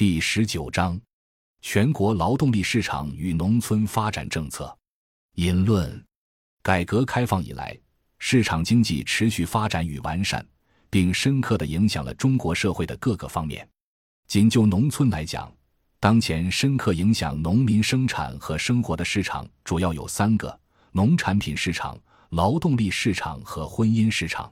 第十九章：全国劳动力市场与农村发展政策。引论：改革开放以来，市场经济持续发展与完善，并深刻地影响了中国社会的各个方面。仅就农村来讲，当前深刻影响农民生产和生活的市场主要有三个：农产品市场、劳动力市场和婚姻市场。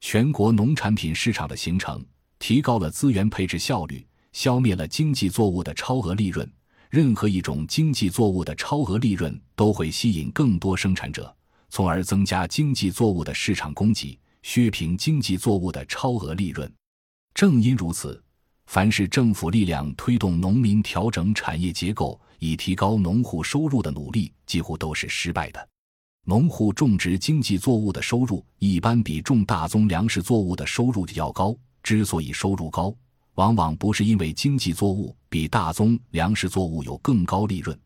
全国农产品市场的形成，提高了资源配置效率，消灭了经济作物的超额利润。任何一种经济作物的超额利润都会吸引更多生产者，从而增加经济作物的市场供给，削平经济作物的超额利润。正因如此，凡是政府力量推动农民调整产业结构以提高农户收入的努力，几乎都是失败的。农户种植经济作物的收入一般比种大宗粮食作物的收入要高。之所以收入高，往往不是因为经济作物比大宗粮食作物有更高利润，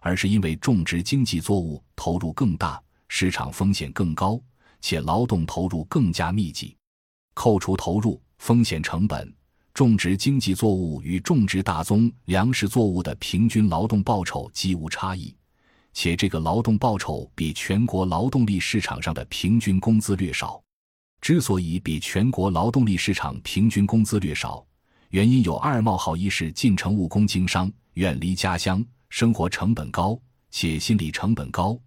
而是因为种植经济作物投入更大，市场风险更高，且劳动投入更加密集。扣除投入、风险成本，种植经济作物与种植大宗粮食作物的平均劳动报酬几无差异。且这个劳动报酬比全国劳动力市场上的平均工资略少。之所以比全国劳动力市场平均工资略少，原因有二：冒号一是进城务工经商，远离家乡，生活成本高，且心理成本高，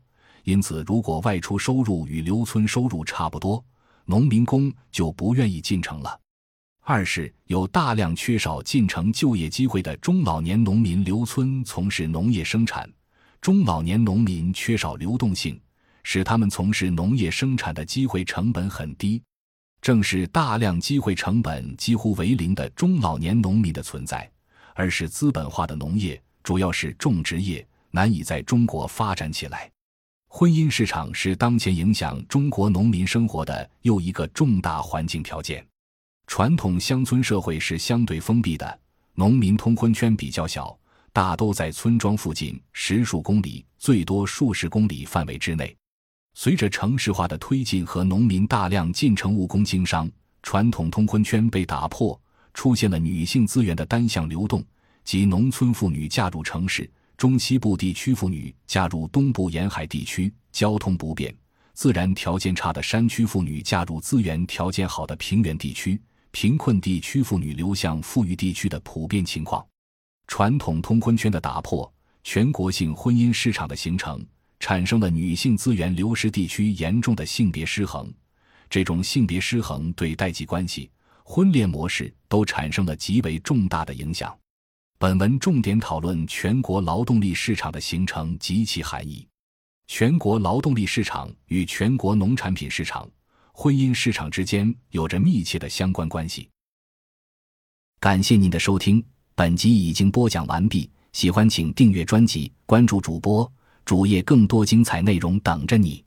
因此如果外出收入与留村收入差不多，农民工就不愿意进城了；二是有大量缺少进城就业机会的中老年农民留村从事农业生产。中老年农民缺少流动性，使他们从事农业生产的机会成本很低。正是大量机会成本几乎为零的中老年农民的存在，而是资本化的农业，主要是种植业，难以在中国发展起来。婚姻市场是当前影响中国农民生活的又一个重大环境条件。传统乡村社会是相对封闭的，农民通婚圈比较小。大都在村庄附近十数公里，最多数十公里范围之内。随着城市化的推进和农民大量进城务工经商，传统通婚圈被打破，出现了女性资源的单向流动，即农村妇女嫁入城市，中西部地区妇女嫁入东部沿海地区，交通不便、自然条件差的山区妇女嫁入资源条件好的平原地区，贫困地区妇女流向富裕地区的普遍情况。传统通婚圈的打破，全国性婚姻市场的形成，产生了女性资源流失地区严重的性别失衡。这种性别失衡对代际关系、婚恋模式都产生了极为重大的影响。本文重点讨论全国劳动力市场的形成及其含义。全国劳动力市场与全国农产品市场、婚姻市场之间有着密切的相关关系。感谢您的收听。本集已经播讲完毕，喜欢请订阅专辑，关注主播主页，更多精彩内容等着你。